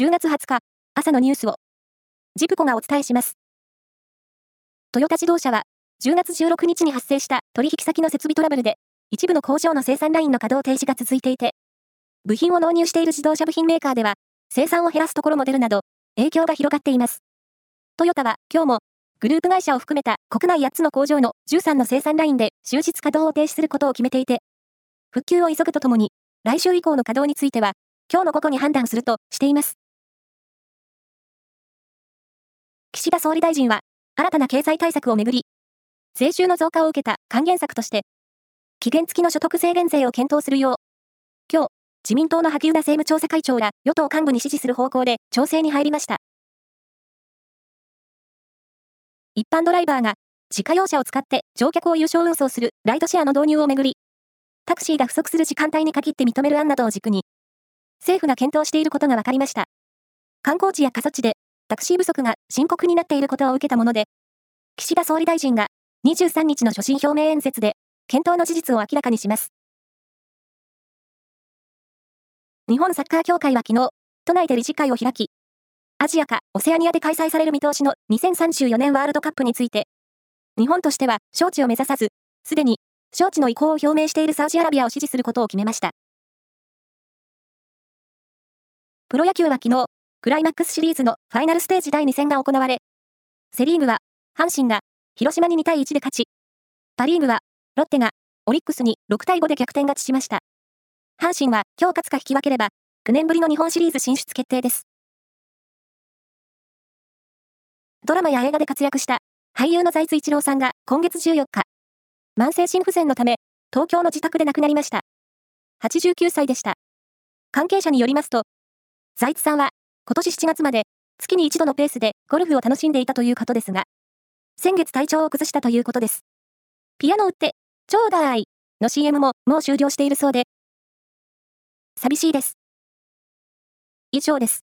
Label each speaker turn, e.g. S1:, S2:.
S1: 10月20日、朝のニュースを、ジプコがお伝えします。トヨタ自動車は、10月16日に発生した取引先の設備トラブルで、一部の工場の生産ラインの稼働停止が続いていて、部品を納入している自動車部品メーカーでは、生産を減らすところも出るなど、影響が広がっています。トヨタは今日も、グループ会社を含めた国内8つの工場の13の生産ラインで終日稼働を停止することを決めていて、復旧を急ぐとともに、来週以降の稼働については、今日の午後に判断するとしています。岸田総理大臣は、新たな経済対策をめぐり、税収の増加を受けた還元策として、期限付きの所得制限税を検討するよう、今日、自民党の萩生田政務調査会長ら与党幹部に指示する方向で調整に入りました。一般ドライバーが自家用車を使って乗客を有償運送するライドシェアの導入をめぐり、タクシーが不足する時間帯に限って認める案などを軸に、政府が検討していることが分かりました。観光地や過疎地でタクシー不足が深刻になっていることを受けたもので、岸田総理大臣が23日の所信表明演説で、検討の事実を明らかにします。日本サッカー協会は昨日、都内で理事会を開き、アジアかオセアニアで開催される見通しの2034年ワールドカップについて、日本としては招致を目指さず、すでに招致の意向を表明しているサウジアラビアを支持することを決めました。プロ野球は昨日、クライマックスシリーズのファイナルステージ第2戦が行われ、セリーグは、阪神が広島に2対1で勝ち、パリーグは、ロッテがオリックスに6対5で逆転勝ちしました。阪神は今日勝つか引き分ければ、9年ぶりの日本シリーズ進出決定です。ドラマや映画で活躍した俳優の財津一郎さんが今月14日、慢性心不全のため、東京の自宅で亡くなりました。89歳でした。関係者によりますと、財津さんは今年7月まで月に一度のペースでゴルフを楽しんでいたということですが、先月体調を崩したということです。ピアノ売って、ちょうだいの CM ももう終了しているそうで、寂しいです。以上です。